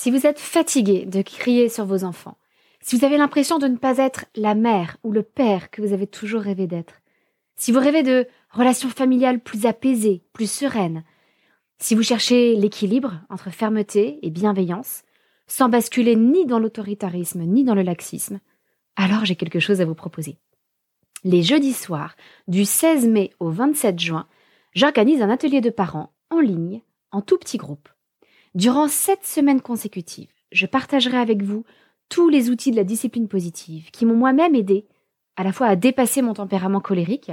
Si vous êtes fatigué de crier sur vos enfants, si vous avez l'impression de ne pas être la mère ou le père que vous avez toujours rêvé d'être, si vous rêvez de relations familiales plus apaisées, plus sereines, si vous cherchez l'équilibre entre fermeté et bienveillance, sans basculer ni dans l'autoritarisme ni dans le laxisme, alors j'ai quelque chose à vous proposer. Les jeudis soirs, du 16 mai au 27 juin, j'organise un atelier de parents en ligne, en tout petit groupe. Durant sept semaines consécutives, je partagerai avec vous tous les outils de la discipline positive qui m'ont moi-même aidé à la fois à dépasser mon tempérament colérique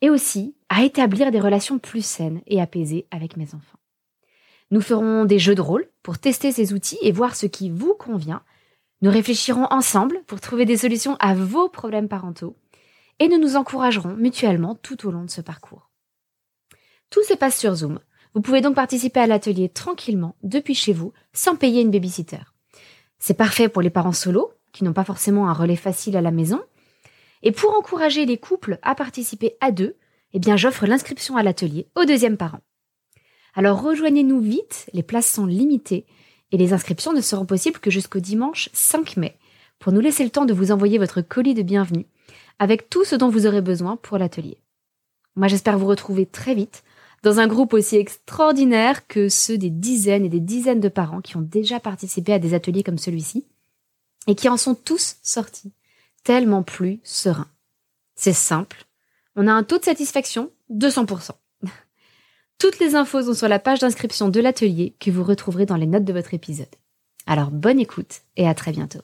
et aussi à établir des relations plus saines et apaisées avec mes enfants. Nous ferons des jeux de rôle pour tester ces outils et voir ce qui vous convient. Nous réfléchirons ensemble pour trouver des solutions à vos problèmes parentaux et nous nous encouragerons mutuellement tout au long de ce parcours. Tout se passe sur Zoom. Vous pouvez donc participer à l'atelier tranquillement depuis chez vous sans payer une babysitter. C'est parfait pour les parents solos qui n'ont pas forcément un relais facile à la maison. Et pour encourager les couples à participer à deux, eh j'offre l'inscription à l'atelier au deuxième parent. Alors rejoignez-nous vite, les places sont limitées et les inscriptions ne seront possibles que jusqu'au dimanche 5 mai pour nous laisser le temps de vous envoyer votre colis de bienvenue avec tout ce dont vous aurez besoin pour l'atelier. Moi j'espère vous retrouver très vite dans un groupe aussi extraordinaire que ceux des dizaines et des dizaines de parents qui ont déjà participé à des ateliers comme celui-ci et qui en sont tous sortis tellement plus sereins. C'est simple, on a un taux de satisfaction de 100%. Toutes les infos sont sur la page d'inscription de l'atelier que vous retrouverez dans les notes de votre épisode. Alors bonne écoute et à très bientôt.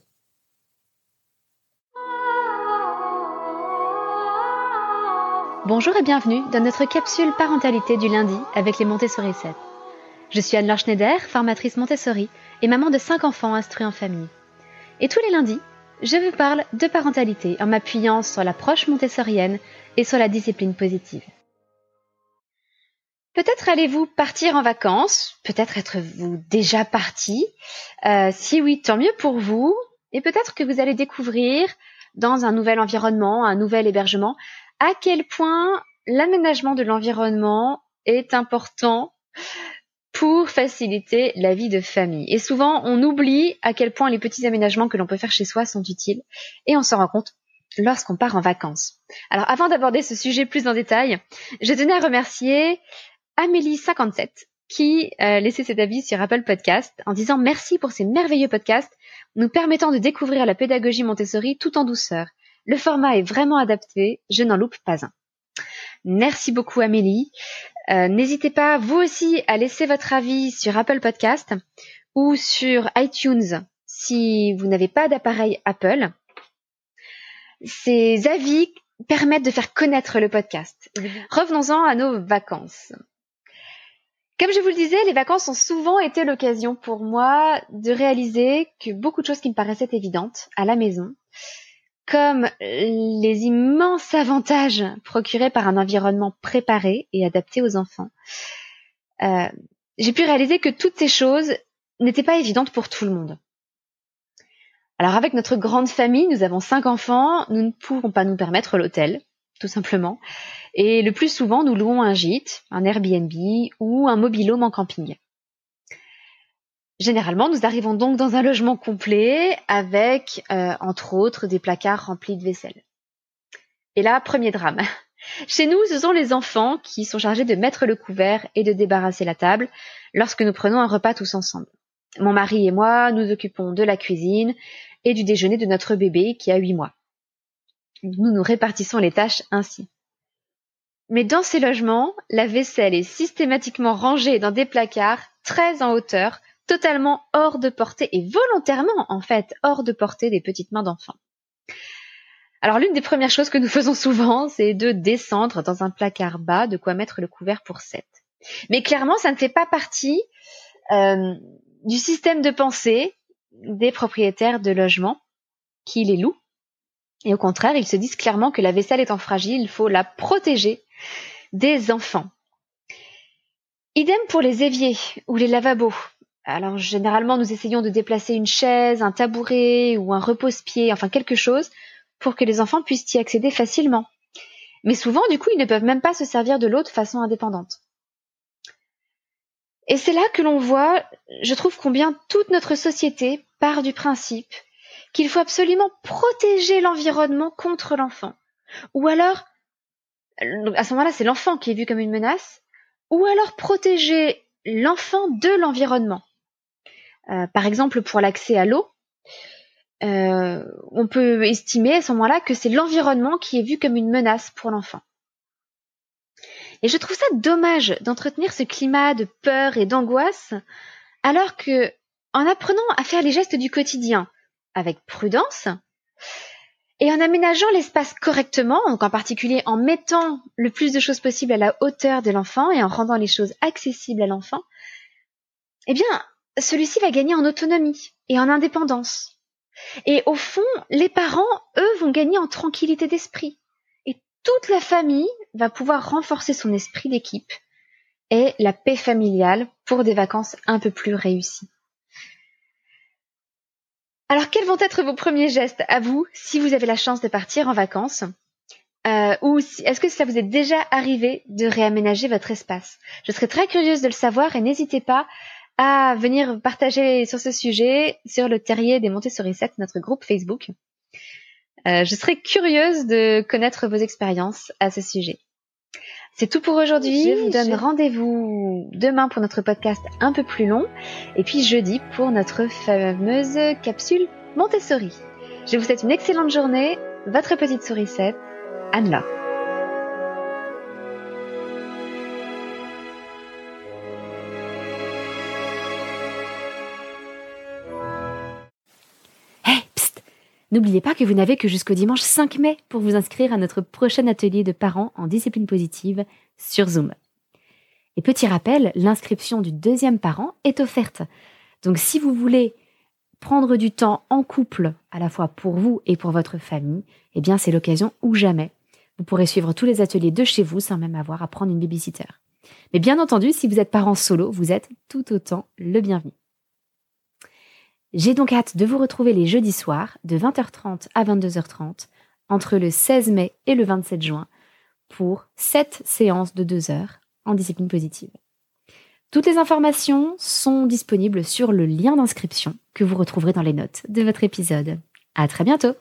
Bonjour et bienvenue dans notre capsule parentalité du lundi avec les Montessori 7. Je suis Anne-Laure Schneider, formatrice Montessori et maman de 5 enfants instruits en famille. Et tous les lundis, je vous parle de parentalité en m'appuyant sur l'approche montessorienne et sur la discipline positive. Peut-être allez-vous partir en vacances, peut-être êtes-vous déjà parti. Euh, si oui, tant mieux pour vous. Et peut-être que vous allez découvrir dans un nouvel environnement, un nouvel hébergement, à quel point l'aménagement de l'environnement est important pour faciliter la vie de famille. Et souvent, on oublie à quel point les petits aménagements que l'on peut faire chez soi sont utiles et on s'en rend compte lorsqu'on part en vacances. Alors avant d'aborder ce sujet plus en détail, je tenais à remercier Amélie57 qui euh, laissait cet avis sur Apple Podcast en disant merci pour ces merveilleux podcasts nous permettant de découvrir la pédagogie Montessori tout en douceur. Le format est vraiment adapté, je n'en loupe pas un. Merci beaucoup Amélie. Euh, n'hésitez pas vous aussi à laisser votre avis sur Apple Podcast ou sur iTunes si vous n'avez pas d'appareil Apple. Ces avis permettent de faire connaître le podcast. Revenons-en à nos vacances. Comme je vous le disais, les vacances ont souvent été l'occasion pour moi de réaliser que beaucoup de choses qui me paraissaient évidentes à la maison, comme les immenses avantages procurés par un environnement préparé et adapté aux enfants, euh, j'ai pu réaliser que toutes ces choses n'étaient pas évidentes pour tout le monde. Alors avec notre grande famille, nous avons cinq enfants, nous ne pouvons pas nous permettre l'hôtel, tout simplement. Et le plus souvent, nous louons un gîte, un Airbnb ou un mobilhome en camping. Généralement, nous arrivons donc dans un logement complet avec, euh, entre autres, des placards remplis de vaisselle. Et là, premier drame. Chez nous, ce sont les enfants qui sont chargés de mettre le couvert et de débarrasser la table lorsque nous prenons un repas tous ensemble. Mon mari et moi nous occupons de la cuisine et du déjeuner de notre bébé qui a huit mois. Nous nous répartissons les tâches ainsi. Mais dans ces logements, la vaisselle est systématiquement rangée dans des placards très en hauteur, totalement hors de portée et volontairement en fait hors de portée des petites mains d'enfants. Alors l'une des premières choses que nous faisons souvent, c'est de descendre dans un placard bas de quoi mettre le couvert pour sept. Mais clairement, ça ne fait pas partie euh, du système de pensée des propriétaires de logements qui les louent. Et au contraire, ils se disent clairement que la vaisselle étant fragile, il faut la protéger des enfants. Idem pour les éviers ou les lavabos. Alors généralement, nous essayons de déplacer une chaise, un tabouret ou un repose-pied, enfin quelque chose, pour que les enfants puissent y accéder facilement. Mais souvent, du coup, ils ne peuvent même pas se servir de l'eau de façon indépendante. Et c'est là que l'on voit, je trouve combien toute notre société part du principe qu'il faut absolument protéger l'environnement contre l'enfant. Ou alors, à ce moment-là, c'est l'enfant qui est vu comme une menace, ou alors protéger l'enfant de l'environnement. Euh, par exemple, pour l'accès à l'eau, euh, on peut estimer à ce moment-là que c'est l'environnement qui est vu comme une menace pour l'enfant. Et je trouve ça dommage d'entretenir ce climat de peur et d'angoisse, alors que, en apprenant à faire les gestes du quotidien avec prudence, et en aménageant l'espace correctement, donc en particulier en mettant le plus de choses possible à la hauteur de l'enfant et en rendant les choses accessibles à l'enfant, eh bien, celui-ci va gagner en autonomie et en indépendance. Et au fond, les parents, eux, vont gagner en tranquillité d'esprit. Et toute la famille va pouvoir renforcer son esprit d'équipe et la paix familiale pour des vacances un peu plus réussies. Alors, quels vont être vos premiers gestes à vous si vous avez la chance de partir en vacances euh, Ou est-ce que cela vous est déjà arrivé de réaménager votre espace? Je serais très curieuse de le savoir et n'hésitez pas à venir partager sur ce sujet sur le terrier des Montessori 7, notre groupe Facebook. Euh, je serais curieuse de connaître vos expériences à ce sujet. C'est tout pour aujourd'hui. Je vous donne rendez-vous demain pour notre podcast un peu plus long et puis jeudi pour notre fameuse capsule Montessori. Je vous souhaite une excellente journée. Votre petite sourisette, Anne-Laure. N'oubliez pas que vous n'avez que jusqu'au dimanche 5 mai pour vous inscrire à notre prochain atelier de parents en discipline positive sur Zoom. Et petit rappel, l'inscription du deuxième parent est offerte. Donc si vous voulez prendre du temps en couple, à la fois pour vous et pour votre famille, eh bien c'est l'occasion ou jamais. Vous pourrez suivre tous les ateliers de chez vous sans même avoir à prendre une babysitter. Mais bien entendu, si vous êtes parent solo, vous êtes tout autant le bienvenu. J'ai donc hâte de vous retrouver les jeudis soirs de 20h30 à 22h30 entre le 16 mai et le 27 juin pour 7 séances de 2 heures en discipline positive. Toutes les informations sont disponibles sur le lien d'inscription que vous retrouverez dans les notes de votre épisode. À très bientôt!